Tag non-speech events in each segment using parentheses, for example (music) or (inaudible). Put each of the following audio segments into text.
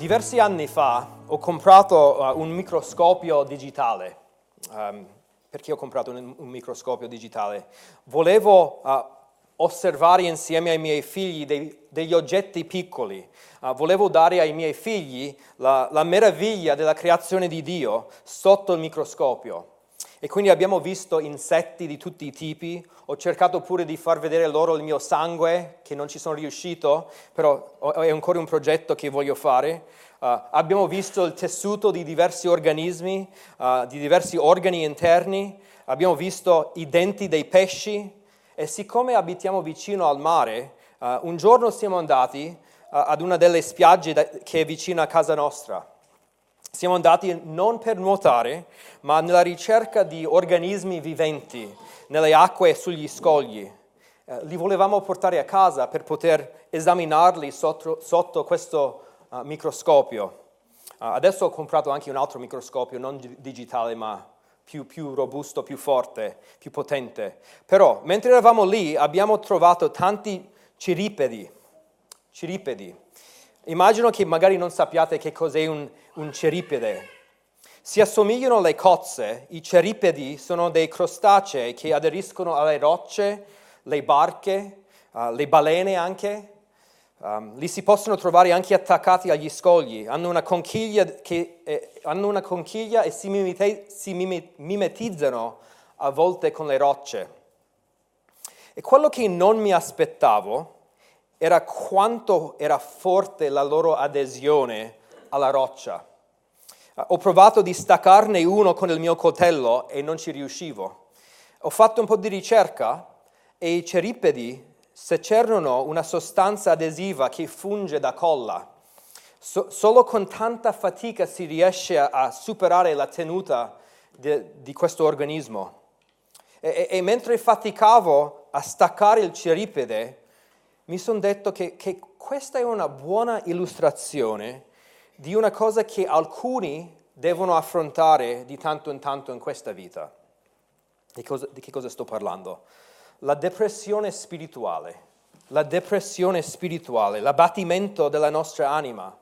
Diversi anni fa ho comprato uh, un microscopio digitale. Um, perché ho comprato un, un microscopio digitale? Volevo uh, osservare insieme ai miei figli dei, degli oggetti piccoli. Uh, volevo dare ai miei figli la, la meraviglia della creazione di Dio sotto il microscopio. E quindi abbiamo visto insetti di tutti i tipi, ho cercato pure di far vedere loro il mio sangue, che non ci sono riuscito, però è ancora un progetto che voglio fare. Uh, abbiamo visto il tessuto di diversi organismi, uh, di diversi organi interni, abbiamo visto i denti dei pesci. E siccome abitiamo vicino al mare, uh, un giorno siamo andati ad una delle spiagge che è vicino a casa nostra siamo andati non per nuotare, ma nella ricerca di organismi viventi nelle acque e sugli scogli. Eh, li volevamo portare a casa per poter esaminarli sotto, sotto questo uh, microscopio. Uh, adesso ho comprato anche un altro microscopio, non digitale, ma più, più, robusto, più forte, più potente. Però, mentre eravamo lì, abbiamo trovato tanti ciripedi. ciripedi Immagino che magari non sappiate che cos'è un, un ceripede. Si assomigliano alle cozze, i ceripedi sono dei crostacei che aderiscono alle rocce, le barche, uh, le balene anche. Um, li si possono trovare anche attaccati agli scogli, hanno una conchiglia, che, eh, hanno una conchiglia e si, mimete, si mimetizzano a volte con le rocce. E quello che non mi aspettavo era quanto era forte la loro adesione alla roccia. Ho provato di staccarne uno con il mio coltello e non ci riuscivo. Ho fatto un po' di ricerca e i ceripedi secernono una sostanza adesiva che funge da colla. So, solo con tanta fatica si riesce a, superare la tenuta de, di questo organismo. E, e mentre faticavo a staccare il ceripede, mi sono detto che, che questa è una buona illustrazione di una cosa che alcuni devono affrontare di tanto in tanto in questa vita. Di, cosa, di che cosa sto parlando? La depressione spirituale, la depressione spirituale, l'abbattimento della nostra anima,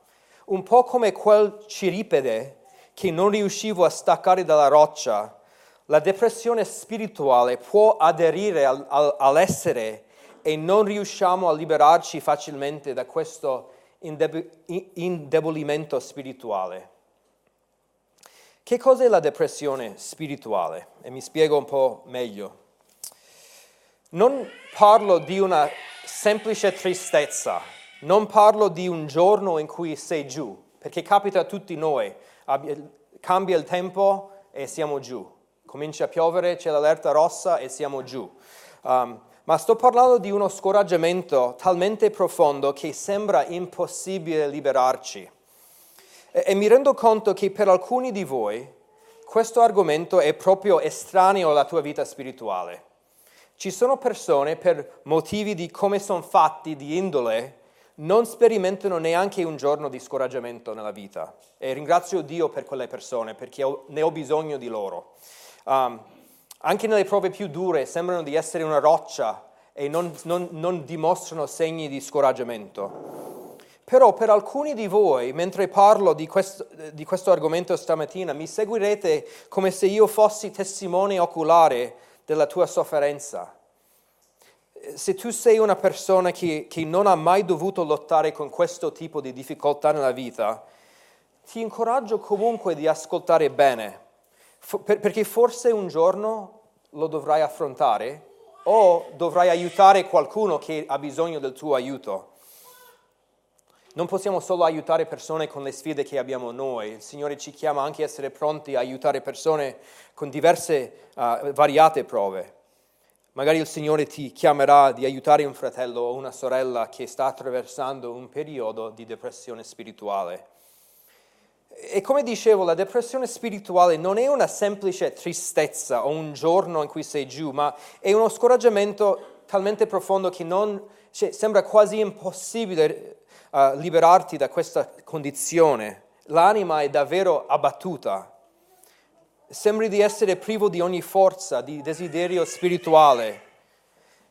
un po' come quel ciripede che non riuscivo a staccare dalla roccia. La depressione spirituale può aderire al, al, all'essere e non riusciamo a liberarci facilmente da questo indebolimento spirituale. Che cos'è la depressione spirituale? E mi spiego un po' meglio. Non parlo di una semplice tristezza, non parlo di un giorno in cui sei giù, perché capita a tutti noi, cambia il tempo e siamo giù, comincia a piovere, c'è l'allerta rossa e siamo giù. Um, ma sto parlando di uno scoraggiamento talmente profondo che sembra impossibile liberarci. E, e mi rendo conto che per alcuni di voi questo argomento è proprio estraneo alla tua vita spirituale. Ci sono persone per motivi di come sono fatti, di indole, non sperimentano neanche un giorno di scoraggiamento nella vita. E ringrazio Dio per quelle persone perché ne ho bisogno di loro. Um, anche nelle prove più dure sembrano di essere una roccia e non, non, non dimostrano segni di scoraggiamento. Però per alcuni di voi, mentre parlo di questo, di questo, argomento stamattina, mi seguirete come se io fossi testimone oculare della tua sofferenza. Se tu sei una persona che, che non ha mai dovuto lottare con questo tipo di difficoltà nella vita, ti incoraggio comunque di ascoltare bene perché forse un giorno lo dovrai affrontare o dovrai aiutare qualcuno che ha bisogno del tuo aiuto. Non possiamo solo aiutare persone con le sfide che abbiamo noi, il Signore ci chiama anche a essere pronti a aiutare persone con diverse, uh, variate prove. Magari il Signore ti chiamerà di aiutare un fratello o una sorella che sta attraversando un periodo di depressione spirituale. E come dicevo, la depressione spirituale non è una semplice tristezza o un giorno in cui sei giù, ma è uno scoraggiamento talmente profondo che non, cioè, sembra quasi impossibile uh, liberarti da questa condizione. L'anima è davvero abbattuta. Sembri di essere privo di ogni forza, di desiderio spirituale.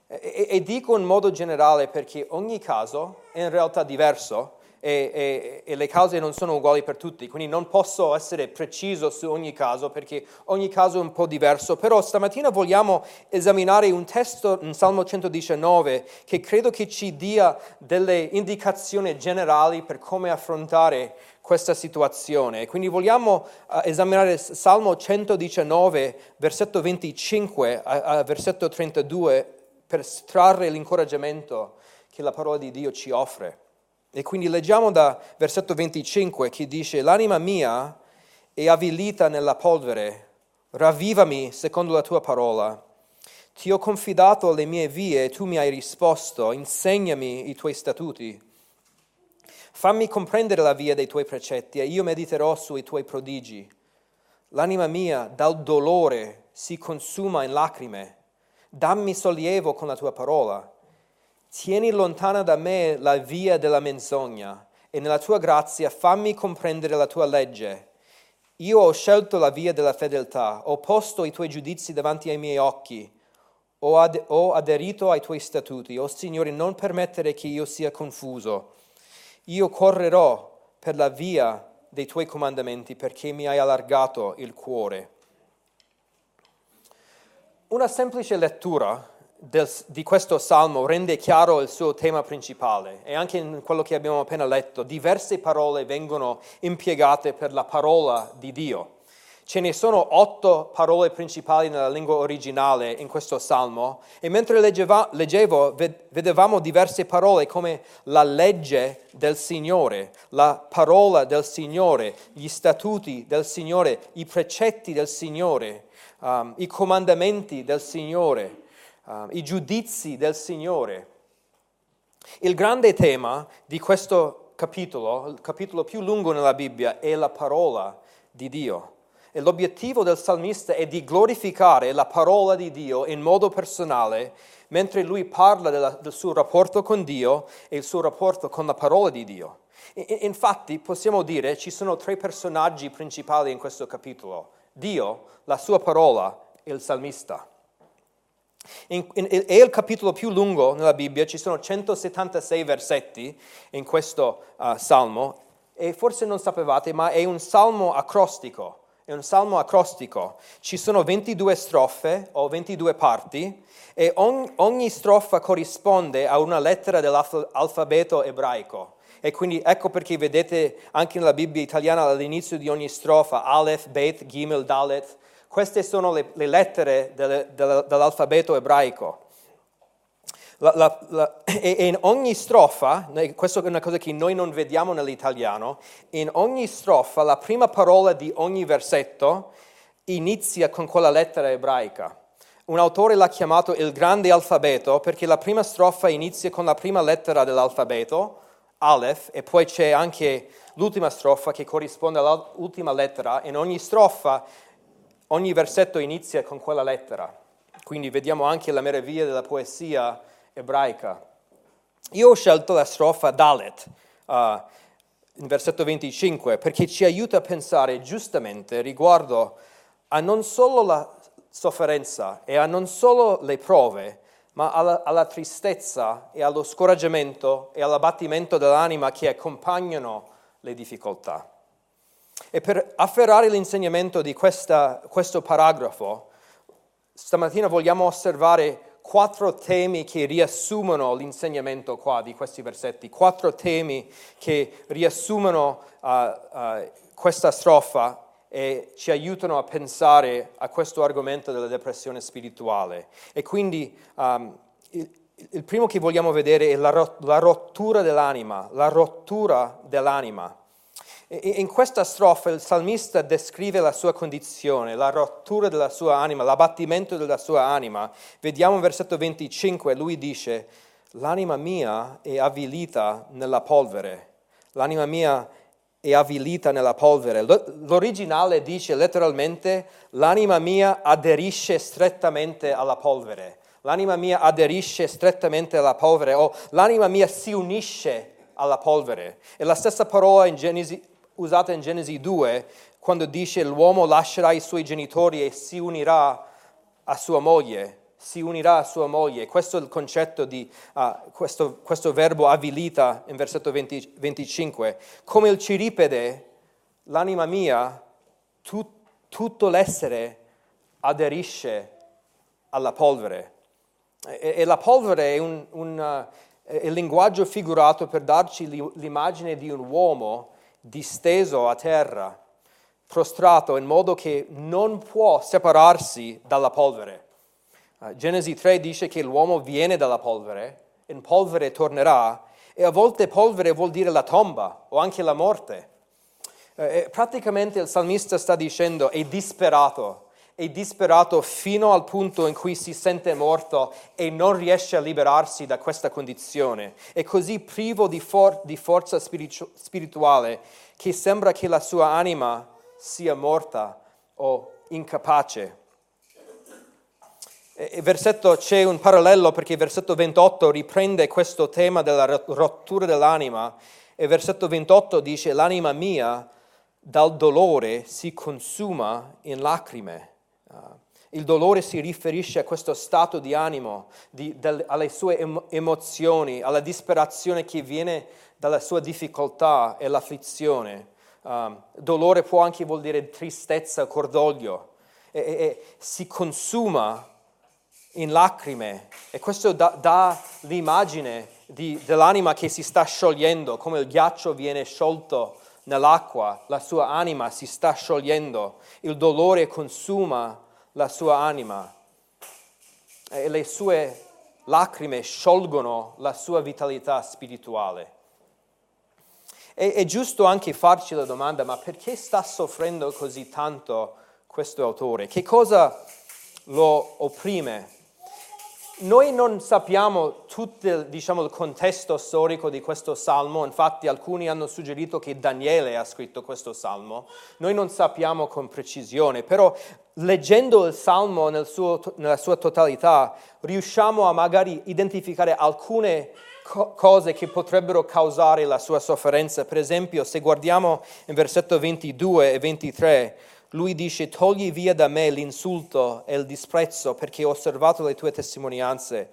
E, e, dico in modo generale perché ogni caso è in realtà diverso e, e, e, le cause non sono uguali per tutti, quindi non posso essere preciso su ogni caso perché ogni caso è un po' diverso, però stamattina vogliamo esaminare un testo in Salmo 119 che credo che ci dia delle indicazioni generali per come affrontare questa situazione. Quindi vogliamo uh, esaminare Salmo 119, versetto 25 a, a versetto 32 per trarre l'incoraggiamento che la parola di Dio ci offre. E quindi leggiamo da versetto 25 che dice, l'anima mia è avvilita nella polvere, ravvivami secondo la tua parola. Ti ho confidato le mie vie e tu mi hai risposto, insegnami i tuoi statuti. Fammi comprendere la via dei tuoi precetti e io mediterò sui tuoi prodigi. L'anima mia dal dolore si consuma in lacrime. Dammi sollievo con la tua parola. Tieni lontana da me la via della menzogna e nella tua grazia fammi comprendere la tua legge. Io ho scelto la via della fedeltà, ho posto i tuoi giudizi davanti ai miei occhi, ho, ad- ho aderito ai tuoi statuti. O oh, Signore, non permettere che io sia confuso. Io correrò per la via dei tuoi comandamenti perché mi hai allargato il cuore. Una semplice lettura del, di questo salmo rende chiaro il suo tema principale e anche in quello che abbiamo appena letto, diverse parole vengono impiegate per la parola di Dio. Ce ne sono otto parole principali nella lingua originale in questo salmo e mentre leggeva, leggevo vedevamo diverse parole come la legge del Signore, la parola del Signore, gli statuti del Signore, i precetti del Signore, um, i comandamenti del Signore uh, i giudizi del Signore. Il grande tema di questo capitolo, il capitolo più lungo nella Bibbia, è la parola di Dio. E l'obiettivo del salmista è di glorificare la parola di Dio in modo personale, mentre lui parla della, del suo rapporto con Dio e il suo rapporto con la parola di Dio. E, infatti possiamo dire ci sono tre personaggi principali in questo capitolo. Dio, la sua parola e il salmista. In, in, è il capitolo più lungo nella Bibbia, ci sono 176 versetti in questo uh, salmo e forse non sapevate, ma è un salmo acrostico. È un salmo acrostico. Ci sono 22 strofe o 22 parti e ogni, ogni strofa corrisponde a una lettera dell'alfabeto ebraico. E quindi ecco perché vedete anche nella Bibbia italiana all'inizio di ogni strofa Aleph, Bet, Gimel, Dalet, queste sono le, le lettere delle, delle, dell'alfabeto ebraico. La, la, la, e in ogni strofa, questa è una cosa che noi non vediamo nell'italiano, in ogni strofa la prima parola di ogni versetto inizia con quella lettera ebraica. Un autore l'ha chiamato il grande alfabeto perché la prima strofa inizia con la prima lettera dell'alfabeto, Aleph, e poi c'è anche l'ultima strofa che corrisponde all'ultima lettera. In ogni strofa Ogni versetto inizia con quella lettera, quindi vediamo anche la meraviglia della poesia ebraica. Io ho scelto la strofa Dalet, uh, in versetto 25, perché ci aiuta a pensare giustamente riguardo a non solo la sofferenza e a non solo le prove, ma alla, alla tristezza e allo scoraggiamento e all'abbattimento dell'anima che accompagnano le difficoltà. E per afferrare l'insegnamento di questa, questo paragrafo, stamattina vogliamo osservare quattro temi che riassumono l'insegnamento qua di questi versetti, quattro temi che riassumono uh, uh, questa strofa e ci aiutano a pensare a questo argomento della depressione spirituale. E quindi um, il, il, primo che vogliamo vedere è la, la rottura dell'anima, la rottura dell'anima. In questa strofa il salmista descrive la sua condizione, la rottura della sua anima, l'abbattimento della sua anima. Vediamo il versetto 25, lui dice, l'anima mia è avvilita nella polvere, l'anima mia è avvilita nella polvere. L'originale dice letteralmente, l'anima mia aderisce strettamente alla polvere, l'anima mia aderisce strettamente alla polvere o l'anima mia si unisce alla polvere. È la stessa parola in Genesi usata in Genesi 2 quando dice l'uomo lascerà i suoi genitori e si unirà a sua moglie. si unirà a sua moglie. Questo è il concetto di uh, questo, questo, verbo abilita in versetto 20, 25. Come il ciripede, l'anima mia, tu, tutto l'essere aderisce alla polvere. E, e la polvere è, un, un, uh, è il linguaggio figurato per darci l'immagine di un uomo disteso a terra, prostrato in modo che non può separarsi dalla polvere. Uh, Genesi 3 dice che l'uomo viene dalla polvere, in polvere tornerà, e a volte polvere vuol dire la tomba o anche la morte. Uh, praticamente il salmista sta dicendo è disperato, è disperato fino al punto in cui si sente morto e non riesce a liberarsi da questa condizione. È così privo di, for- di forza spiritu- spirituale che sembra che la sua anima sia morta o incapace. Versetto, c'è un parallelo perché il versetto 28 riprende questo tema della rottura dell'anima e il versetto 28 dice l'anima mia dal dolore si consuma in lacrime. Uh, il dolore si riferisce a questo stato di animo, di, del, alle sue em- emozioni, alla disperazione che viene dalla sua difficoltà e l'afflizione. Um, dolore può anche vuol dire tristezza, cordoglio. E, e, e si consuma in lacrime e questo dà, dà l'immagine di, dell'anima che si sta sciogliendo, come il ghiaccio viene sciolto nell'acqua, la sua anima si sta sciogliendo, il dolore consuma la sua anima e le sue lacrime sciolgono la sua vitalità spirituale. E, è giusto anche farci la domanda, ma perché sta soffrendo così tanto questo autore? Che cosa lo opprime? Noi non sappiamo tutto diciamo, il contesto storico di questo salmo, infatti alcuni hanno suggerito che Daniele ha scritto questo salmo, noi non sappiamo con precisione, però leggendo il salmo nel suo, nella sua totalità riusciamo a magari identificare alcune co- cose che potrebbero causare la sua sofferenza. Per esempio, se guardiamo in versetto 22 e 23, lui dice, togli via da me l'insulto e il disprezzo perché ho osservato le tue testimonianze.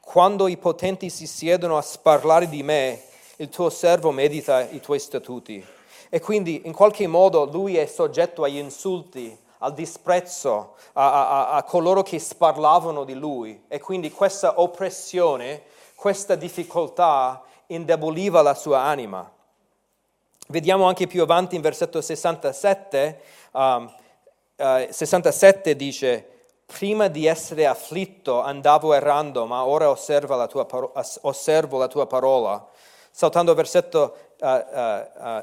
Quando i potenti si siedono a parlare di me, il tuo servo medita i tuoi statuti. E quindi in qualche modo lui è soggetto agli insulti, al disprezzo, a, a, a coloro che sparlavano di lui. E quindi questa oppressione, questa difficoltà indeboliva la sua anima. Vediamo anche più avanti in versetto 67 Um, uh, 67 dice, prima di essere afflitto andavo errando, ma ora osservo la tua, paro- osservo la tua parola. Saltando al versetto uh, uh,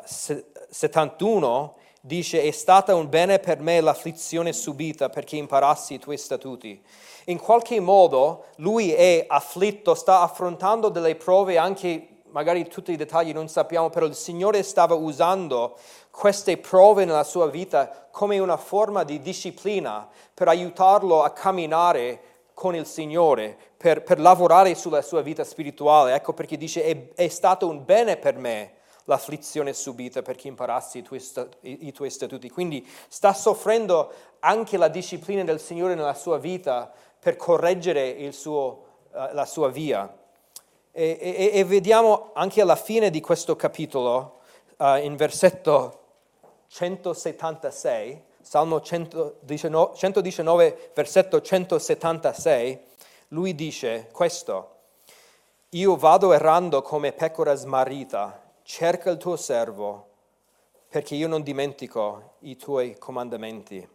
71 dice, è stata un bene per me l'afflizione subita perché imparassi i tuoi statuti. In qualche modo lui è afflitto, sta affrontando delle prove anche magari tutti i dettagli non sappiamo, però il Signore stava usando queste prove nella sua vita come una forma di disciplina per aiutarlo a camminare con il Signore, per, per lavorare sulla sua vita spirituale. Ecco perché dice è, è stato un bene per me l'afflizione subita perché imparassi i tuoi, i, tuoi statuti. Quindi sta soffrendo anche la disciplina del Signore nella sua vita per correggere suo, uh, la sua via. E, e, e, vediamo anche alla fine di questo capitolo, uh, in versetto 176, Salmo 119, 119, versetto 176, lui dice questo, io vado errando come pecora smarrita, cerca il tuo servo, perché io non dimentico i tuoi comandamenti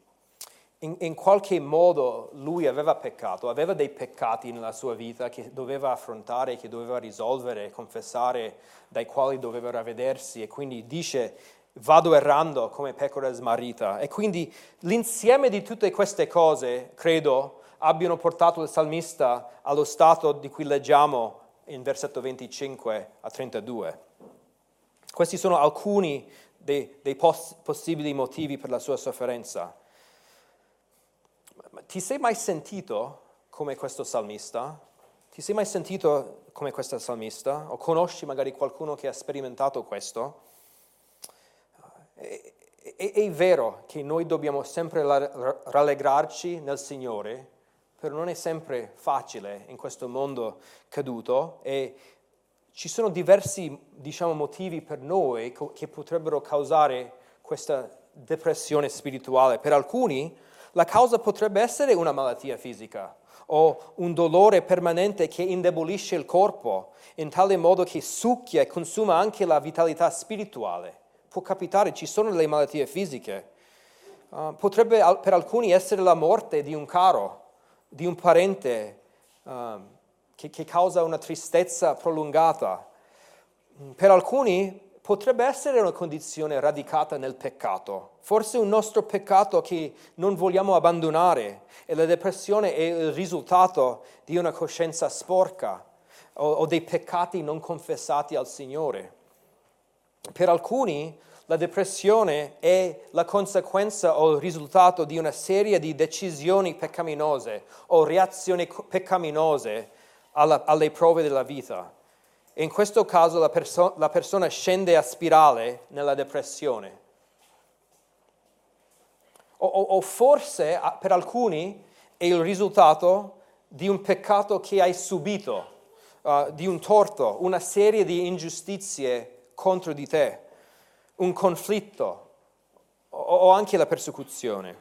in, in, qualche modo lui aveva peccato, aveva dei peccati nella sua vita che doveva affrontare, che doveva risolvere, confessare, dai quali doveva ravvedersi e quindi dice vado errando come pecora smarrita. E quindi l'insieme di tutte queste cose, credo, abbiano portato il salmista allo stato di cui leggiamo in versetto 25 a 32. Questi sono alcuni dei, dei poss- possibili motivi per la sua sofferenza. Ti sei mai sentito come questo salmista? Ti sei mai sentito come questa salmista? O conosci magari qualcuno che ha sperimentato questo? È, è, è vero che noi dobbiamo sempre rallegrarci nel Signore però non è sempre facile in questo mondo caduto e ci sono diversi diciamo, motivi per noi che potrebbero causare questa depressione spirituale. Per alcuni la causa potrebbe essere una malattia fisica o un dolore permanente che indebolisce il corpo in tale modo che succhia e consuma anche la vitalità spirituale. Può capitare, ci sono le malattie fisiche. Uh, potrebbe per alcuni essere la morte di un caro, di un parente uh, che, che causa una tristezza prolungata. Per alcuni potrebbe essere una condizione radicata nel peccato, forse un nostro peccato che non vogliamo abbandonare e la depressione è il risultato di una coscienza sporca o, o dei peccati non confessati al Signore. Per alcuni la depressione è la conseguenza o il risultato di una serie di decisioni peccaminose o reazioni peccaminose alla, alle prove della vita. E in questo caso la, perso- la persona scende a spirale nella depressione. O, o, o forse per alcuni è il risultato di un peccato che hai subito, uh, di un torto, una serie di ingiustizie contro di te, un conflitto o, o anche la persecuzione.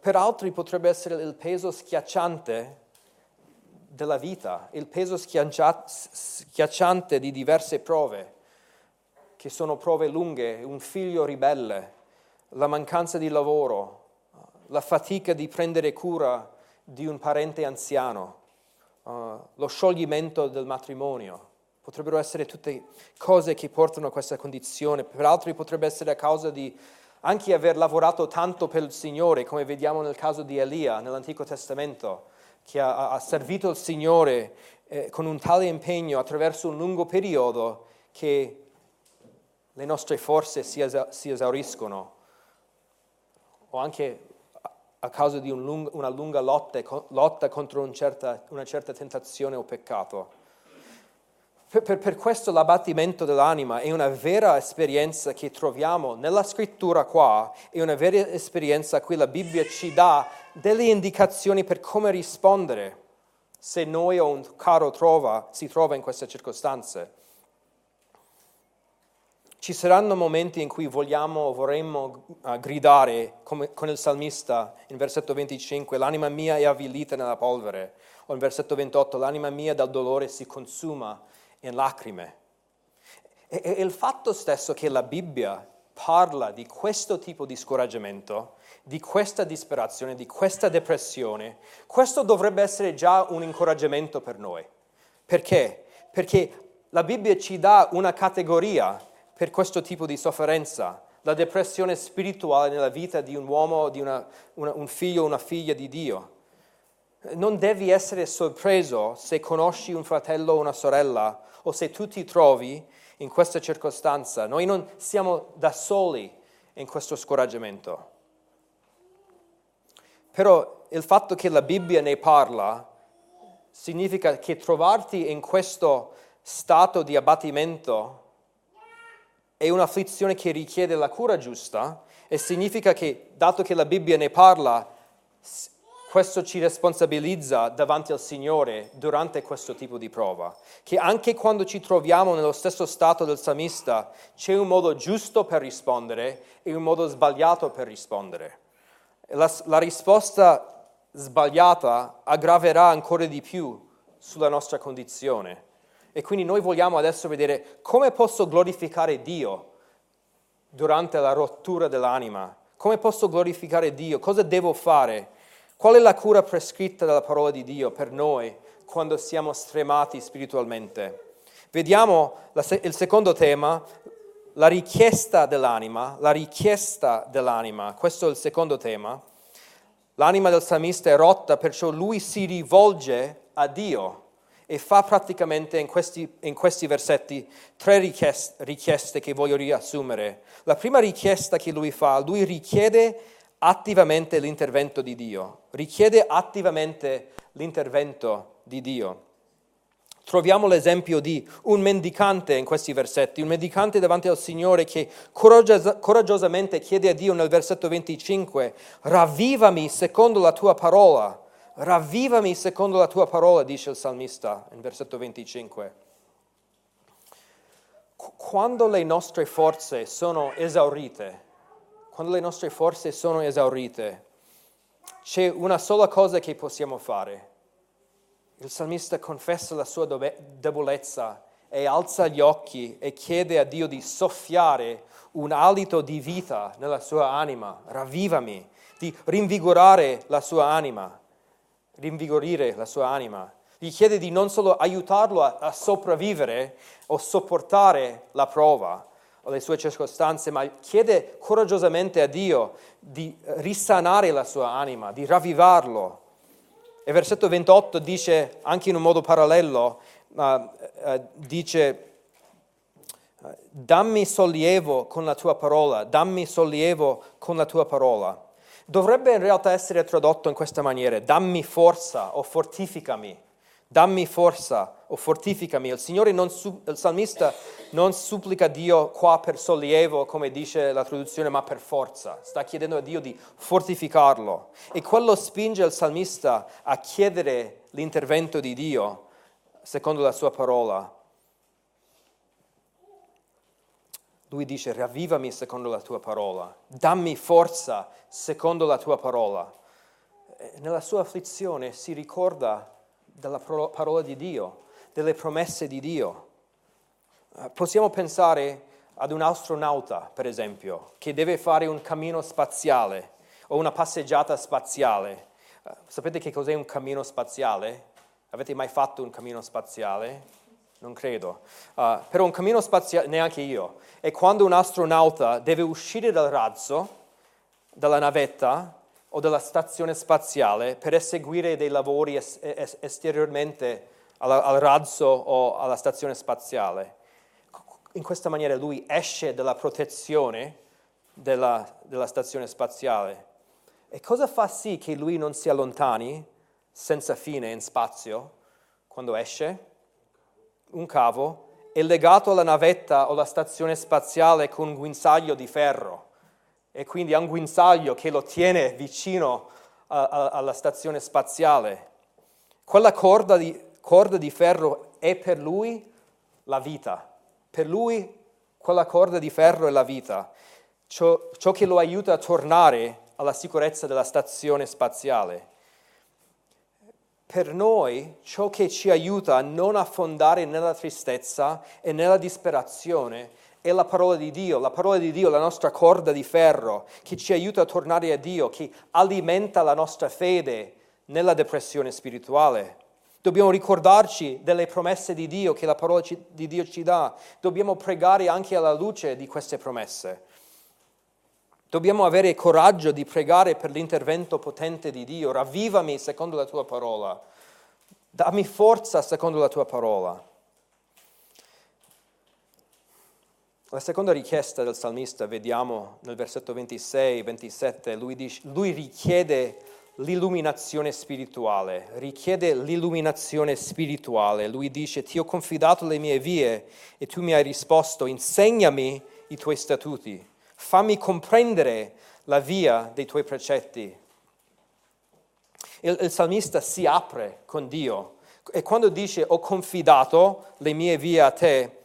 Per altri potrebbe essere il peso schiacciante della vita, il peso schiacciante di diverse prove, che sono prove lunghe, un figlio ribelle, la mancanza di lavoro, la fatica di prendere cura di un parente anziano, uh, lo scioglimento del matrimonio. Potrebbero essere tutte cose che portano a questa condizione, per altri potrebbe essere a causa di anche aver lavorato tanto per il Signore, come vediamo nel caso di Elia nell'Antico Testamento che ha, ha servito il Signore eh, con un tale impegno attraverso un lungo periodo che le nostre forze si, esa- si esauriscono, o anche a causa di un lung- una lunga lotta, lotta contro un certa, una certa tentazione o peccato. Per, per, per, questo l'abbattimento dell'anima è una vera esperienza che troviamo nella scrittura qua, è una vera esperienza a cui la Bibbia ci dà delle indicazioni per come rispondere se noi o un caro trova, si trova in queste circostanze. Ci saranno momenti in cui vogliamo, vorremmo uh, gridare come, con il salmista in versetto 25, l'anima mia è avvilita nella polvere, o in versetto 28, l'anima mia dal dolore si consuma in lacrime. E, e il fatto stesso che la Bibbia parla di questo tipo di scoraggiamento, di questa disperazione, di questa depressione, questo dovrebbe essere già un incoraggiamento per noi. Perché? Perché la Bibbia ci dà una categoria per questo tipo di sofferenza, la depressione spirituale nella vita di un uomo, di una, una, un figlio o una figlia di Dio. Non devi essere sorpreso se conosci un fratello o una sorella o se tu ti trovi in questa circostanza. Noi non siamo da soli in questo scoraggiamento. Però il fatto che la Bibbia ne parla significa che trovarti in questo stato di abbattimento è un'afflizione che richiede la cura giusta e significa che, dato che la Bibbia ne parla, questo ci responsabilizza davanti al Signore durante questo tipo di prova, che anche quando ci troviamo nello stesso stato del salmista c'è un modo giusto per rispondere e un modo sbagliato per rispondere. La, la risposta sbagliata aggraverà ancora di più sulla nostra condizione. E quindi noi vogliamo adesso vedere come posso glorificare Dio durante la rottura dell'anima, come posso glorificare Dio, cosa devo fare Qual è la cura prescritta dalla parola di Dio per noi quando siamo stremati spiritualmente? Vediamo il secondo tema, la richiesta dell'anima, la richiesta dell'anima, questo è il secondo tema. L'anima del salmista è rotta, perciò lui si rivolge a Dio e fa praticamente in questi, in questi versetti tre richieste, richieste che voglio riassumere. La prima richiesta che lui fa, lui richiede attivamente l'intervento di Dio, richiede attivamente l'intervento di Dio. Troviamo l'esempio di un mendicante in questi versetti, un mendicante davanti al Signore che coraggiosa, coraggiosamente chiede a Dio nel versetto 25, ravvivami secondo la tua parola, ravvivami secondo la tua parola, dice il salmista in versetto 25. Quando le nostre forze sono esaurite, quando le nostre forze sono esaurite, c'è una sola cosa che possiamo fare. Il salmista confessa la sua debolezza e alza gli occhi e chiede a Dio di soffiare un alito di vita nella sua anima, ravvivami, di rinvigorare la sua anima, rinvigorire la sua anima. Gli chiede di non solo aiutarlo a, a sopravvivere o sopportare la prova, o le sue circostanze, ma chiede coraggiosamente a Dio di risanare la sua anima, di ravvivarlo. E versetto 28 dice, anche in un modo parallelo, uh, uh, dice, dammi sollievo con la tua parola, dammi sollievo con la tua parola. Dovrebbe in realtà essere tradotto in questa maniera, dammi forza o fortificami dammi forza o fortificami. Il non, il salmista non supplica Dio qua per sollievo, come dice la traduzione, ma per forza. Sta chiedendo a Dio di fortificarlo. E quello spinge il salmista a chiedere l'intervento di Dio, secondo la sua parola. Lui dice, ravvivami secondo la tua parola, dammi forza secondo la tua parola. Nella sua afflizione si ricorda dalla parola di Dio, delle promesse di Dio. Eh, possiamo pensare ad un astronauta, per esempio, che deve fare un cammino spaziale o una passeggiata spaziale. Eh, sapete che cos'è un cammino spaziale? Avete mai fatto un cammino spaziale? Non credo. Uh, però un cammino spaziale, neanche io, è quando un astronauta deve uscire dal razzo, dalla navetta, o della stazione spaziale per eseguire dei lavori es- es- esteriormente al, al razzo o alla stazione spaziale. In questa maniera lui esce dalla protezione della, della stazione spaziale. E cosa fa sì che lui non si allontani senza fine in spazio quando esce? Un cavo è legato alla navetta o alla stazione spaziale con un guinzaglio di ferro e quindi ha un guinzaglio che lo tiene vicino a, a, alla stazione spaziale. Quella corda di, corda di ferro è per lui la vita. Per lui quella corda di ferro è la vita, ciò, ciò che lo aiuta a tornare alla sicurezza della stazione spaziale. Per noi ciò che ci aiuta a non affondare nella tristezza e nella disperazione è la parola di Dio, la parola di Dio, la nostra corda di ferro che ci aiuta a tornare a Dio, che alimenta la nostra fede nella depressione spirituale. Dobbiamo ricordarci delle promesse di Dio che la parola di Dio ci dà. Dobbiamo pregare anche alla luce di queste promesse. Dobbiamo avere coraggio di pregare per l'intervento potente di Dio. Ravvivami secondo la tua parola. Dammi forza secondo la tua parola. La seconda richiesta del salmista, vediamo nel versetto 26, 27, lui, lui richiede l'illuminazione spirituale, richiede l'illuminazione spirituale. Lui dice, ti ho confidato le mie vie e tu mi hai risposto, insegnami i tuoi statuti, fammi comprendere la via dei tuoi precetti. Il, il salmista si apre con Dio e quando dice ho confidato le mie vie a te,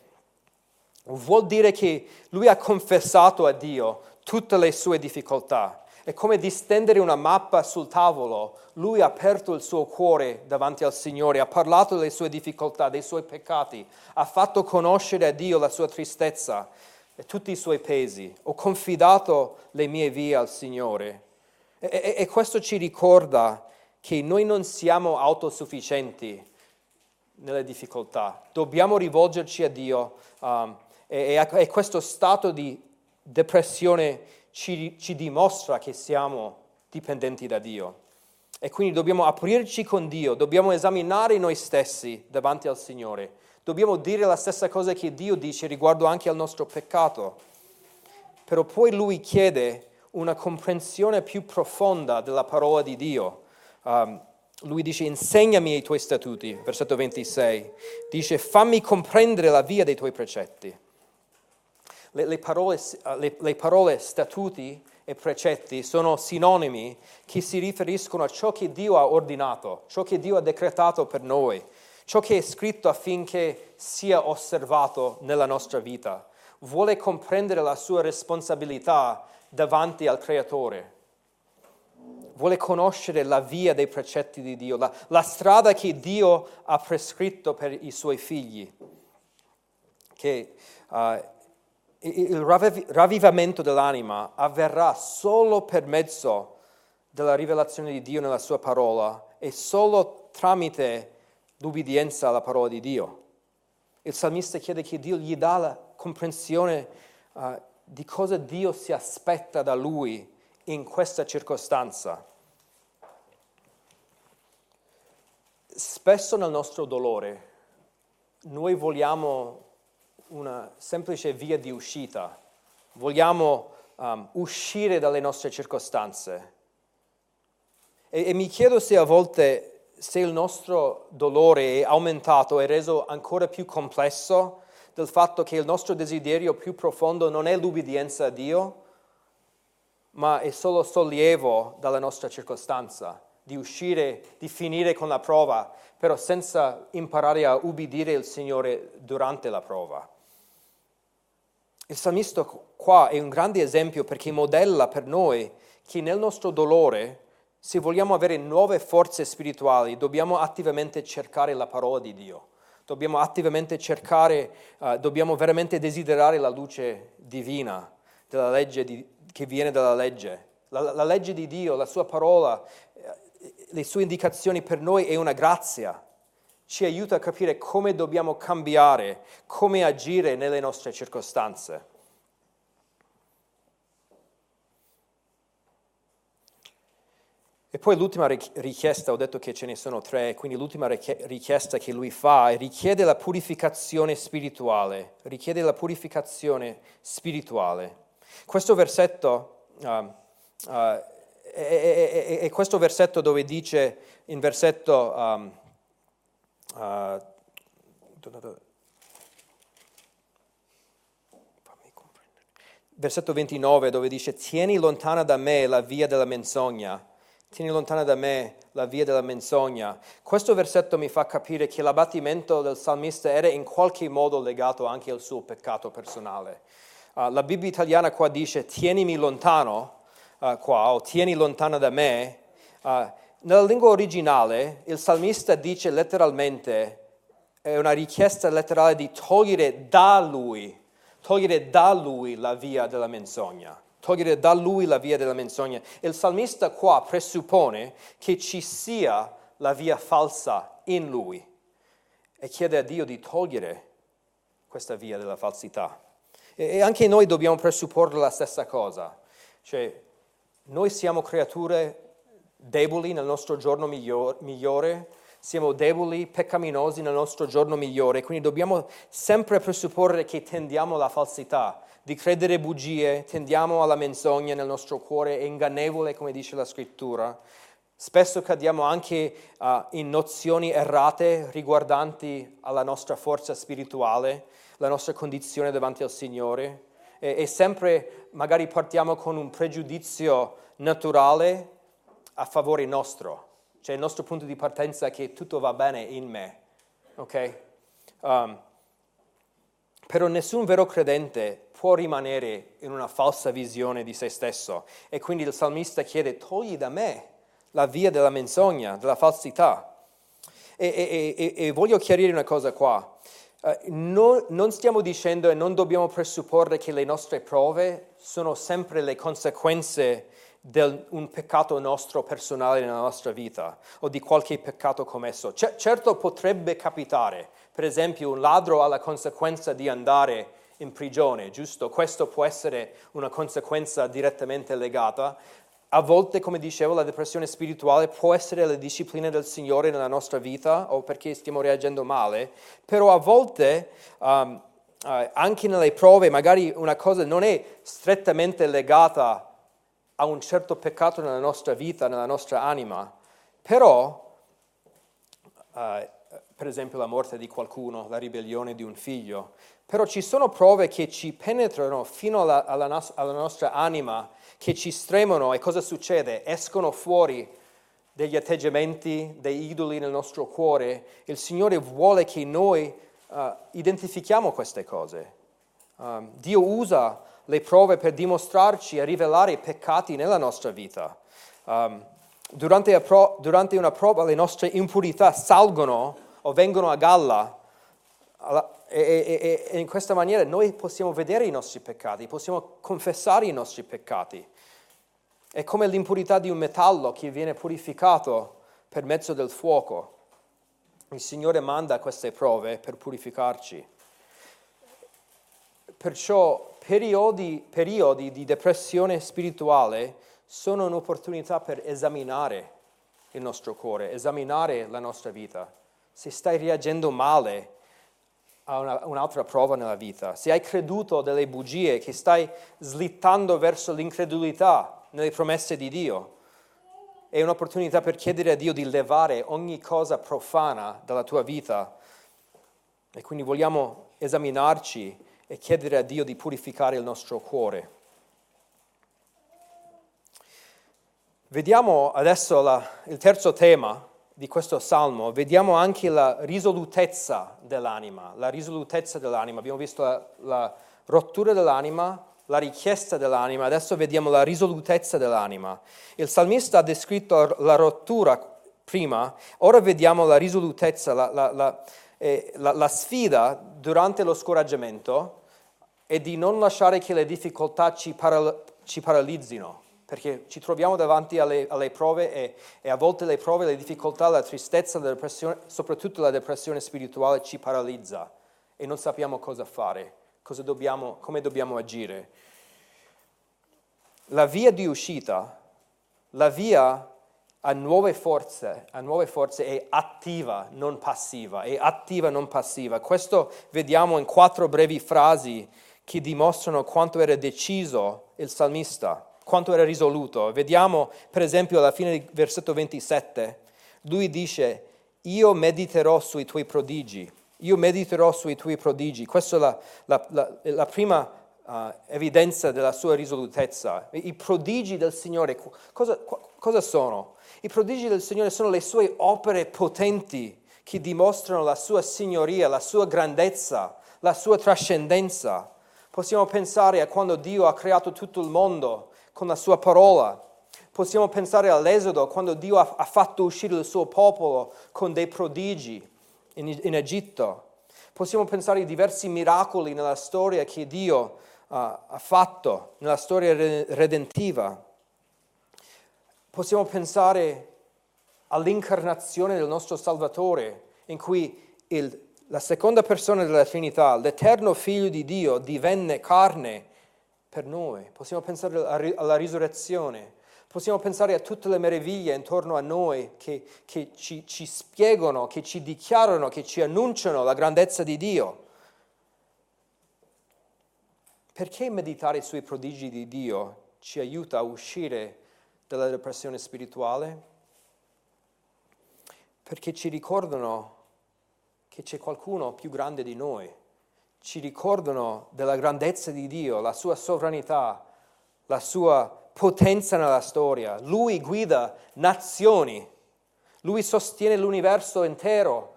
vuol dire che lui ha confessato a Dio tutte le sue difficoltà. È come distendere una mappa sul tavolo. Lui ha aperto il suo cuore davanti al Signore, ha parlato delle sue difficoltà, dei suoi peccati, ha fatto conoscere a Dio la sua tristezza e tutti i suoi pesi. Ho confidato le mie vie al Signore. E, e, e questo ci ricorda che noi non siamo autosufficienti nelle difficoltà. Dobbiamo rivolgerci a Dio. Um, e, e questo stato di depressione ci, ci dimostra che siamo dipendenti da Dio. E quindi dobbiamo aprirci con Dio, dobbiamo esaminare noi stessi davanti al Signore, dobbiamo dire la stessa cosa che Dio dice riguardo anche al nostro peccato. Però poi Lui chiede una comprensione più profonda della parola di Dio. Um, lui dice insegnami i tuoi statuti, versetto 26, dice fammi comprendere la via dei tuoi precetti. Le, le, parole, le, le parole statuti e precetti sono sinonimi che si riferiscono a ciò che Dio ha ordinato, ciò che Dio ha decretato per noi, ciò che è scritto affinché sia osservato nella nostra vita. Vuole comprendere la sua responsabilità davanti al Creatore. Vuole conoscere la via dei precetti di Dio, la, la strada che Dio ha prescritto per i suoi figli. Che uh, il ravvivamento dell'anima avverrà solo per mezzo della rivelazione di Dio nella sua parola e solo tramite l'ubbidienza alla parola di Dio. Il salmista chiede che Dio gli dà la comprensione uh, di cosa Dio si aspetta da lui in questa circostanza. Spesso nel nostro dolore noi vogliamo una semplice via di uscita, vogliamo um, uscire dalle nostre circostanze. E, e mi chiedo se a volte se il nostro dolore è aumentato e reso ancora più complesso del fatto che il nostro desiderio più profondo non è l'ubbidienza a Dio, ma è solo sollievo dalla nostra circostanza, di uscire, di finire con la prova, però senza imparare a ubbidire il Signore durante la prova. Il salmista qua è un grande esempio perché modella per noi che nel nostro dolore, se vogliamo avere nuove forze spirituali, dobbiamo attivamente cercare la parola di Dio. Dobbiamo attivamente cercare, uh, dobbiamo veramente desiderare la luce divina di, che viene dalla legge. La, la legge di Dio, la sua parola, eh, le sue indicazioni per noi è una grazia ci aiuta a capire come dobbiamo cambiare, come agire nelle nostre circostanze. E poi l'ultima richiesta, ho detto che ce ne sono tre, quindi l'ultima richiesta che lui fa è richiede la purificazione spirituale, richiede la purificazione spirituale. Questo versetto uh, uh, è, è, è, è, questo versetto dove dice in versetto um, Uh, versetto 29 dove dice tieni lontana da me la via della menzogna, tieni lontana da me la via della menzogna. Questo versetto mi fa capire che l'abbattimento del salmista era in qualche modo legato anche al suo peccato personale. Uh, la Bibbia italiana qua dice tienimi lontano, uh, qua, o tieni lontana da me. Uh, nella lingua originale il salmista dice letteralmente, è una richiesta letterale di togliere da lui, togliere da lui la via della menzogna, togliere da lui la via della menzogna. Il salmista qua presuppone che ci sia la via falsa in lui e chiede a Dio di togliere questa via della falsità. E anche noi dobbiamo presupporre la stessa cosa, cioè noi siamo creature deboli nel nostro giorno miglior, migliore, siamo deboli, peccaminosi nel nostro giorno migliore, quindi dobbiamo sempre presupporre che tendiamo alla falsità, di credere bugie, tendiamo alla menzogna nel nostro cuore, è ingannevole come dice la scrittura. Spesso cadiamo anche uh, in nozioni errate riguardanti alla nostra forza spirituale, la nostra condizione davanti al Signore e, e sempre magari partiamo con un pregiudizio naturale a favore nostro, cioè il nostro punto di partenza è che tutto va bene in me, ok? Um, però nessun vero credente può rimanere in una falsa visione di se stesso e quindi il salmista chiede togli da me la via della menzogna, della falsità. E, e, e, e voglio chiarire una cosa qua. Uh, non, non stiamo dicendo e non dobbiamo presupporre che le nostre prove sono sempre le conseguenze di un peccato nostro personale nella nostra vita o di qualche peccato commesso. C- certo potrebbe capitare, per esempio un ladro ha la conseguenza di andare in prigione, giusto? Questo può essere una conseguenza direttamente legata. A volte, come dicevo, la depressione spirituale può essere la disciplina del Signore nella nostra vita o perché stiamo reagendo male, però a volte um, uh, anche nelle prove magari una cosa non è strettamente legata a un certo peccato nella nostra vita, nella nostra anima, però uh, per esempio la morte di qualcuno, la ribellione di un figlio, però ci sono prove che ci penetrano fino alla, alla, nos- alla nostra anima, che ci stremono e cosa succede? Escono fuori degli atteggiamenti, dei idoli nel nostro cuore. Il Signore vuole che noi uh, identifichiamo queste cose. Um, Dio usa le prove per dimostrarci e rivelare i peccati nella nostra vita. Um, durante, pro- durante, una prova le nostre impurità salgono o vengono a galla alla- e, e, e in questa maniera noi possiamo vedere i nostri peccati, possiamo confessare i nostri peccati. È come l'impurità di un metallo che viene purificato per mezzo del fuoco. Il Signore manda queste prove per purificarci. Perciò periodi, periodi di depressione spirituale sono un'opportunità per esaminare il nostro cuore, esaminare la nostra vita. Se stai reagendo male a una, un'altra prova nella vita, se hai creduto delle bugie, che stai slittando verso l'incredulità nelle promesse di Dio, è un'opportunità per chiedere a Dio di levare ogni cosa profana dalla tua vita. E quindi vogliamo esaminarci e chiedere a Dio di purificare il nostro cuore. Vediamo adesso la, il terzo tema di questo salmo, vediamo anche la risolutezza dell'anima, la risolutezza dell'anima. Abbiamo visto la, la rottura dell'anima, la richiesta dell'anima, adesso vediamo la risolutezza dell'anima. Il salmista ha descritto la rottura prima, ora vediamo la risolutezza, la, la, la, eh, la sfida durante lo scoraggiamento è di non lasciare che le difficoltà ci, paral- ci paralizzino, perché ci troviamo davanti alle, alle prove e, e, a volte le prove, le difficoltà, la tristezza, la depressione, soprattutto la depressione spirituale ci paralizza e non sappiamo cosa fare, cosa dobbiamo, come dobbiamo agire. La via di uscita, la via a nuove forze, a nuove forze è attiva, non passiva, è attiva, non passiva. Questo vediamo in quattro brevi frasi che dimostrano quanto era deciso il salmista, quanto era risoluto. Vediamo per esempio alla fine del versetto 27, lui dice, io mediterò sui tuoi prodigi, io mediterò sui tuoi prodigi. Questa è la, la, la, la prima uh, evidenza della sua risolutezza. I prodigi del Signore, cosa, cosa sono? I prodigi del Signore sono le sue opere potenti che dimostrano la sua signoria, la sua grandezza, la sua trascendenza. Possiamo pensare a quando Dio ha creato tutto il mondo con la sua parola. Possiamo pensare all'Esodo, quando Dio ha, fatto uscire il suo popolo con dei prodigi in, in Egitto. Possiamo pensare ai diversi miracoli nella storia che Dio uh, ha fatto, nella storia redentiva. Possiamo pensare all'incarnazione del nostro Salvatore, in cui il la seconda persona della Trinità, l'eterno Figlio di Dio, divenne carne per noi. Possiamo pensare alla risurrezione, possiamo pensare a tutte le meraviglie intorno a noi che, che ci, ci spiegano, che ci dichiarano, che ci annunciano la grandezza di Dio. Perché meditare sui prodigi di Dio ci aiuta a uscire dalla depressione spirituale? Perché ci ricordano che c'è qualcuno più grande di noi. Ci ricordano della grandezza di Dio, la sua sovranità, la sua potenza nella storia. Lui guida nazioni, lui sostiene l'universo intero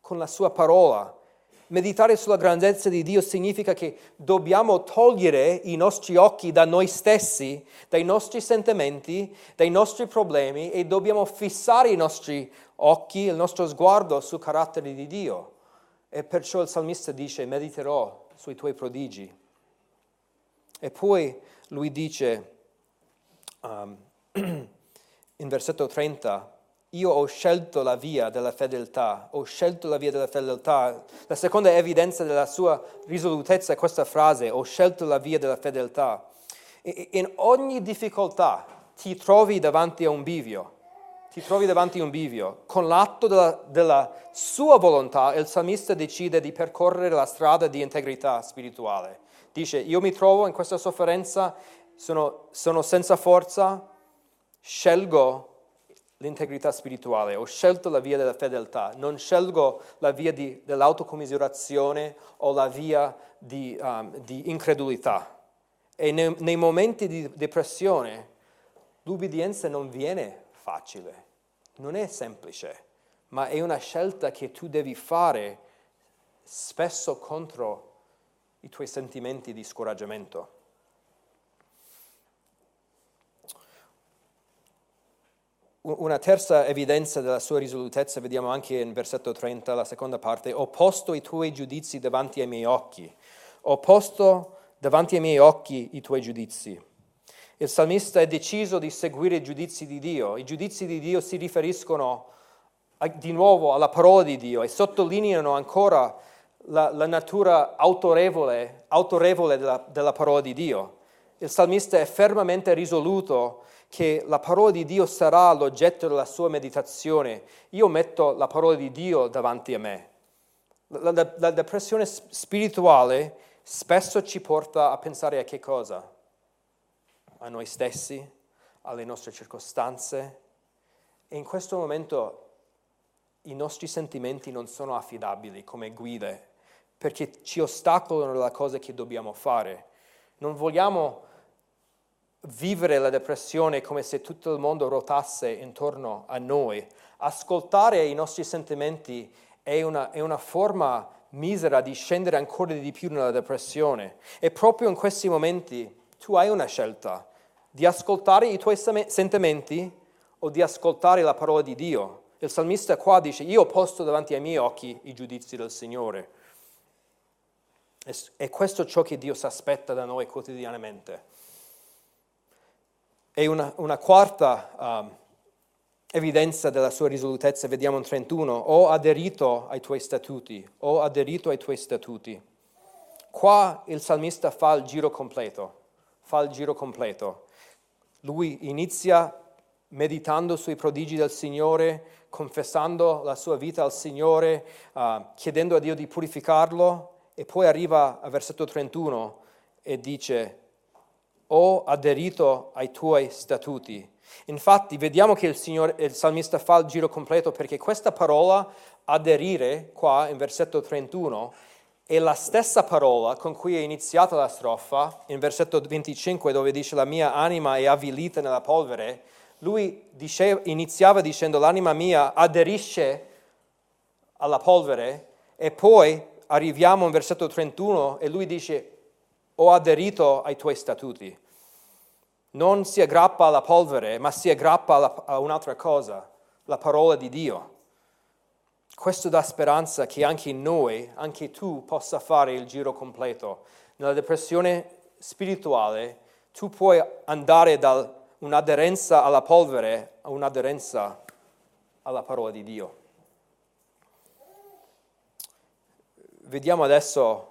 con la sua parola. Meditare sulla grandezza di Dio significa che dobbiamo togliere i nostri occhi da noi stessi, dai nostri sentimenti, dai nostri problemi e dobbiamo fissare i nostri occhi, il nostro sguardo sul carattere di Dio. E perciò il salmista dice, mediterò sui tuoi prodigi. E poi lui dice um, (clears throat) in versetto 30, io ho scelto la via della fedeltà, ho scelto la via della fedeltà. La seconda evidenza della sua risolutezza è questa frase, ho scelto la via della fedeltà. In ogni difficoltà ti trovi davanti a un bivio ti trovi davanti a un bivio, con l'atto della, della, sua volontà il salmista decide di percorrere la strada di integrità spirituale. Dice, io mi trovo in questa sofferenza, sono, sono senza forza, scelgo l'integrità spirituale, ho scelto la via della fedeltà, non scelgo la via di, dell'autocommisurazione o la via di, um, di incredulità. E nei, nei, momenti di depressione l'ubbidienza non viene facile, non è semplice, ma è una scelta che tu devi fare spesso contro i tuoi sentimenti di scoraggiamento. Una terza evidenza della sua risolutezza vediamo anche in versetto 30, la seconda parte, ho posto i tuoi giudizi davanti ai miei occhi, ho posto davanti ai miei occhi i tuoi giudizi. Il salmista è deciso di seguire i giudizi di Dio. I giudizi di Dio si riferiscono a, di nuovo alla parola di Dio e sottolineano ancora la, la natura autorevole, autorevole della, della parola di Dio. Il salmista è fermamente risoluto che la parola di Dio sarà l'oggetto della sua meditazione. Io metto la parola di Dio davanti a me. La, la, la, depressione spirituale spesso ci porta a pensare a che cosa? A noi stessi, alle nostre circostanze. E in questo momento i nostri sentimenti non sono affidabili come guide perché ci ostacolano la cosa che dobbiamo fare. Non vogliamo vivere la depressione come se tutto il mondo ruotasse intorno a noi. Ascoltare i nostri sentimenti è una, è una forma misera di scendere ancora di più nella depressione. E proprio in questi momenti tu hai una scelta di ascoltare i tuoi sentimenti o di ascoltare la parola di Dio. Il salmista qua dice, io posto davanti ai miei occhi i giudizi del Signore. E questo ciò che Dio si aspetta da noi quotidianamente. E una, una quarta um, evidenza della sua risolutezza, vediamo in 31, ho aderito ai tuoi statuti, ho aderito ai tuoi statuti. Qua il salmista fa il giro completo, fa il giro completo. Lui inizia meditando sui prodigi del Signore, confessando la sua vita al Signore, uh, chiedendo a Dio di purificarlo e poi arriva al versetto 31 e dice ho aderito ai tuoi statuti. Infatti vediamo che il, Signore, il salmista fa il giro completo perché questa parola aderire qua in versetto 31 è la stessa parola con cui è iniziata la strofa in versetto 25 dove dice la mia anima è avvilita nella polvere. Lui dice, iniziava dicendo l'anima mia aderisce alla polvere e poi arriviamo in versetto 31 e lui dice ho aderito ai tuoi statuti. Non si aggrappa alla polvere, ma si aggrappa a un'altra cosa, la parola di Dio. Questo dà speranza che anche noi, anche tu, possa fare il giro completo. Nella depressione spirituale tu puoi andare da un'aderenza alla polvere a un'aderenza alla parola di Dio. Vediamo adesso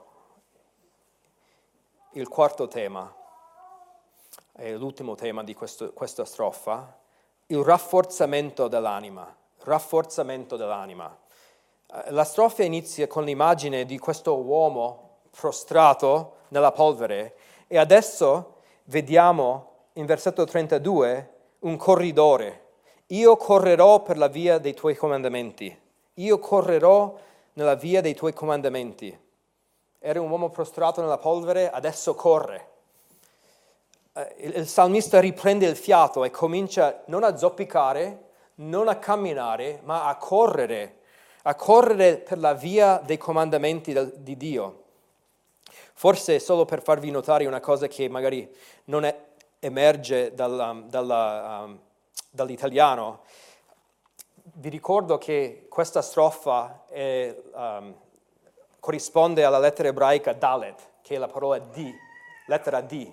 il quarto tema, è l'ultimo tema di questo, questa strofa, il rafforzamento dell'anima. Rafforzamento dell'anima. Eh, la strofa inizia con l'immagine di questo uomo prostrato nella polvere e adesso vediamo in versetto 32 un corridore. Io correrò per la via dei tuoi comandamenti. Io correrò nella via dei tuoi comandamenti. Era un uomo prostrato nella polvere, adesso corre. Eh, il salmista riprende il fiato e comincia non a zoppicare, non a camminare, ma a correre, a correre per la via dei comandamenti di Dio. Forse solo per farvi notare una cosa che magari non è, emerge dalla, dalla, um, dall'italiano, vi ricordo che questa strofa è, um, corrisponde alla lettera ebraica Dalet, che è la parola D, lettera D.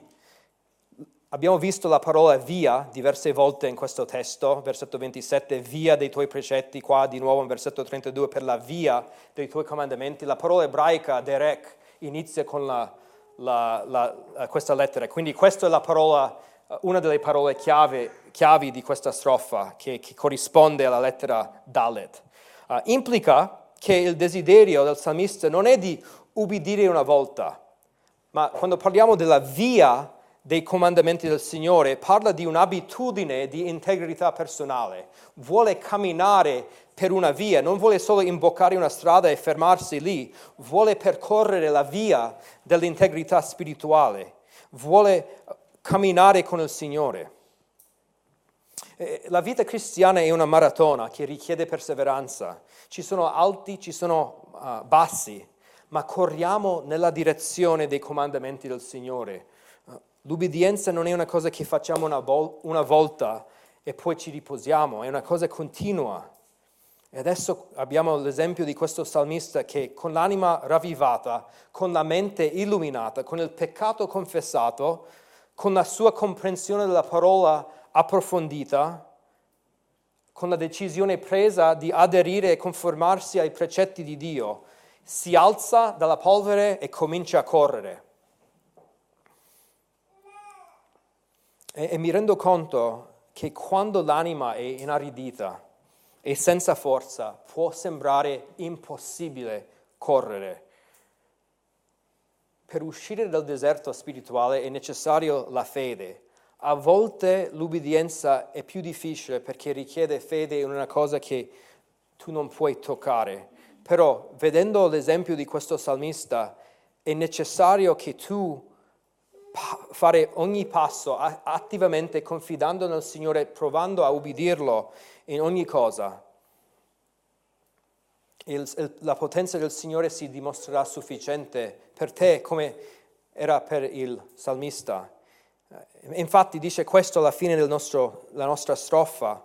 Abbiamo visto la parola via diverse volte in questo testo, versetto 27, via dei tuoi precetti, qua di nuovo in versetto 32, per la via dei tuoi comandamenti. La parola ebraica derek inizia con la, la, la, questa lettera, quindi questa è la parola eh, una delle parole chiave, chiavi di questa strofa che, che corrisponde alla lettera Dalet. Uh, implica che il desiderio del salmista non è di ubbidire una volta, ma quando parliamo della via dei comandamenti del Signore parla di un'abitudine di integrità personale, vuole camminare per una via, non vuole solo imboccare una strada e fermarsi lì, vuole percorrere la via dell'integrità spirituale, vuole camminare con il Signore. La vita cristiana è una maratona che richiede perseveranza. Ci sono alti, ci sono uh, bassi, ma corriamo nella direzione dei comandamenti del Signore. Uh, l'ubbidienza non è una cosa che facciamo una, vol- una volta e poi ci riposiamo, è una cosa continua. E adesso abbiamo l'esempio di questo salmista che con l'anima ravvivata, con la mente illuminata, con il peccato confessato, con la sua comprensione della parola approfondita, con la decisione presa di aderire e conformarsi ai precetti di Dio, si alza dalla polvere e comincia a correre. E, e mi rendo conto che quando l'anima è inaridita e senza forza può sembrare impossibile correre. Per uscire dal deserto spirituale è necessario la fede, a volte l'ubbidienza è più difficile perché richiede fede in una cosa che tu non puoi toccare. Però vedendo l'esempio di questo salmista è necessario che tu fare ogni passo attivamente confidando nel Signore, provando a ubbidirlo in ogni cosa. Il, la potenza del Signore si dimostrerà sufficiente per te come era per il salmista. Eh, infatti dice questo alla fine della nostra strofa,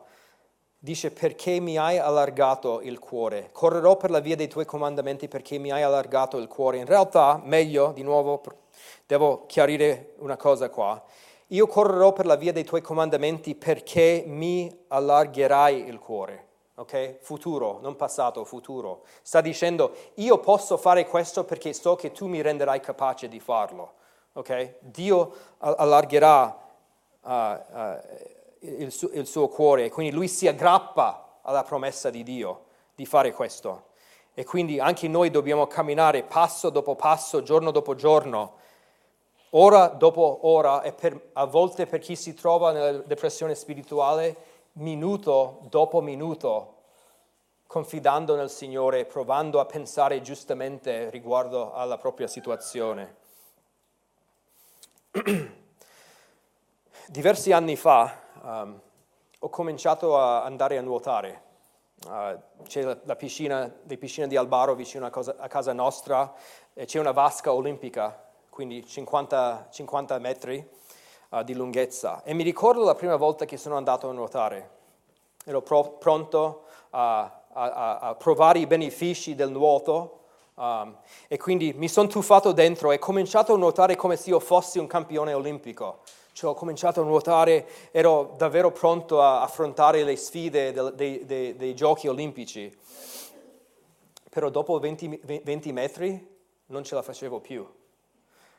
dice perché mi hai allargato il cuore, correrò per la via dei tuoi comandamenti perché mi hai allargato il cuore. In realtà, meglio, di nuovo, devo chiarire una cosa qua, io correrò per la via dei tuoi comandamenti perché mi allargherai il cuore. Ok? Futuro, non passato, futuro. Sta dicendo, io posso fare questo perché so che tu mi renderai capace di farlo. Okay? Dio allargherà uh, uh, il, su- il, suo cuore, quindi lui si aggrappa alla promessa di Dio di fare questo. E quindi anche noi dobbiamo camminare passo dopo passo, giorno dopo giorno, ora dopo ora, e per, a volte per chi si trova nella depressione spirituale, minuto dopo minuto, confidando nel Signore, provando a pensare giustamente riguardo alla propria situazione. (clears throat) Diversi anni fa um, ho cominciato a andare a nuotare. Uh, c'è la, la piscina, le piscine di Albaro vicino a, cosa, a, casa nostra e c'è una vasca olimpica, quindi 50, 50 metri uh, di lunghezza. E mi ricordo la prima volta che sono andato a nuotare. Ero pro- pronto a, a, a provare i benefici del nuoto Um, e quindi mi sono tuffato dentro e ho cominciato a nuotare come se io fossi un campione olimpico. Cioè, ho cominciato a nuotare, ero davvero pronto a affrontare le sfide dei, dei, dei, dei giochi olimpici. Però dopo 20, 20, metri non ce la facevo più.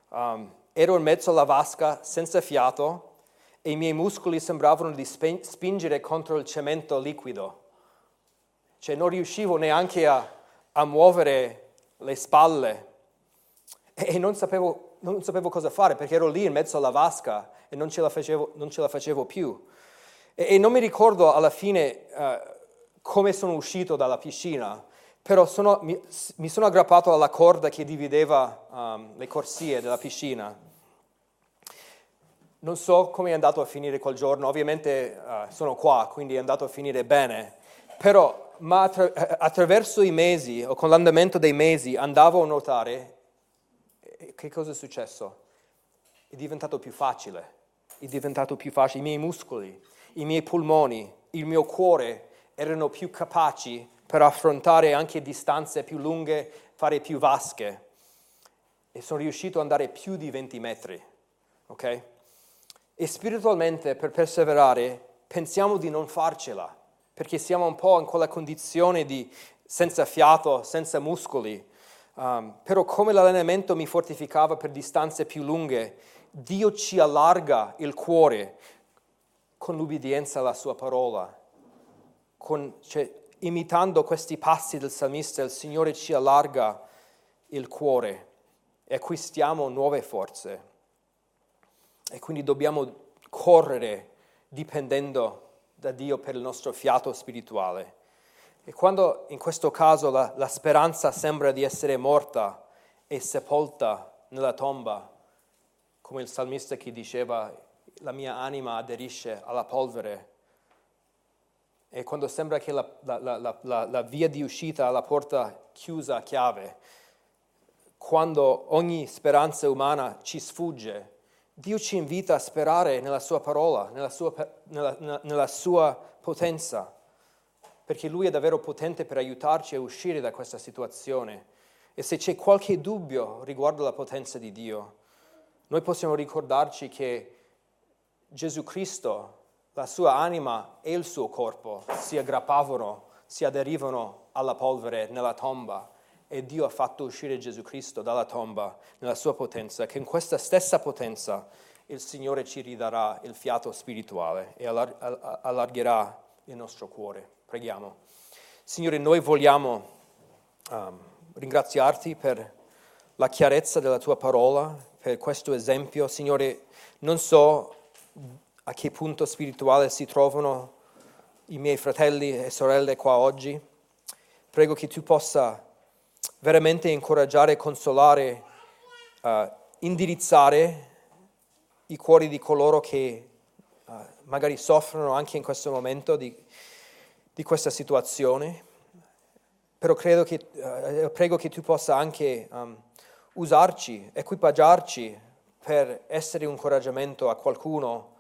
Um, ero in mezzo alla vasca senza fiato e i miei muscoli sembravano di spingere contro il cemento liquido. Cioè non riuscivo neanche a, a muovere le spalle e non sapevo, non sapevo, cosa fare perché ero lì in mezzo alla vasca e non ce la facevo, ce la facevo più. E, e, non mi ricordo alla fine uh, come sono uscito dalla piscina, però sono, mi, mi, sono aggrappato alla corda che divideva um, le corsie della piscina. Non so come è andato a finire quel giorno, ovviamente uh, sono qua, quindi è andato a finire bene, però ma attra- attraverso i mesi o con l'andamento dei mesi andavo a nuotare, che cosa è successo? È diventato più facile, è diventato più facile, i miei muscoli, i miei polmoni, il mio cuore erano più capaci per affrontare anche distanze più lunghe, fare più vasche e sono riuscito ad andare più di 20 metri, ok? E spiritualmente per perseverare pensiamo di non farcela perché siamo un po' in quella condizione di senza fiato, senza muscoli. Um, però come l'allenamento mi fortificava per distanze più lunghe, Dio ci allarga il cuore con l'ubbidienza alla sua parola. Con, cioè, imitando questi passi del salmista, il Signore ci allarga il cuore e acquistiamo nuove forze. e quindi dobbiamo correre dipendendo da Dio per il nostro fiato spirituale. E quando in questo caso la, la speranza sembra di essere morta e sepolta nella tomba, come il salmista che diceva la mia anima aderisce alla polvere, e quando sembra che la, la, la, la via di uscita alla porta chiusa a chiave, quando ogni speranza umana ci sfugge, Dio ci invita a sperare nella sua parola, nella sua, nella, nella sua potenza, perché Lui è davvero potente per aiutarci a uscire da questa situazione. E se c'è qualche dubbio riguardo alla potenza di Dio, noi possiamo ricordarci che Gesù Cristo, la sua anima e il suo corpo si aggrappavano, si aderivano alla polvere nella tomba e Dio ha fatto uscire Gesù Cristo dalla tomba nella sua potenza, che in questa stessa potenza il Signore ci ridarà il fiato spirituale e allargherà il nostro cuore. Preghiamo. Signore, noi vogliamo um, ringraziarti per la chiarezza della tua parola, per questo esempio. Signore, non so a che punto spirituale si trovano i miei fratelli e sorelle qua oggi. Prego che tu possa veramente incoraggiare, consolare, uh, indirizzare i cuori di coloro che uh, magari soffrono anche in questo momento di, di questa situazione. Però credo che, uh, prego che tu possa anche um, usarci, equipaggiarci per essere un incoraggiamento a qualcuno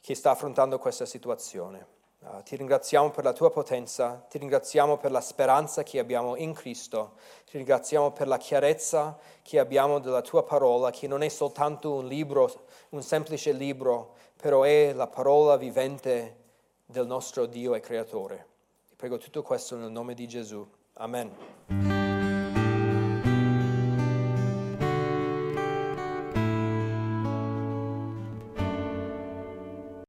che sta affrontando questa situazione. Uh, ti ringraziamo per la tua potenza, ti ringraziamo per la speranza che abbiamo in Cristo, ti ringraziamo per la chiarezza che abbiamo della tua parola, che non è soltanto un libro, un semplice libro, però è la parola vivente del nostro Dio e Creatore. Ti prego tutto questo nel nome di Gesù. Amen.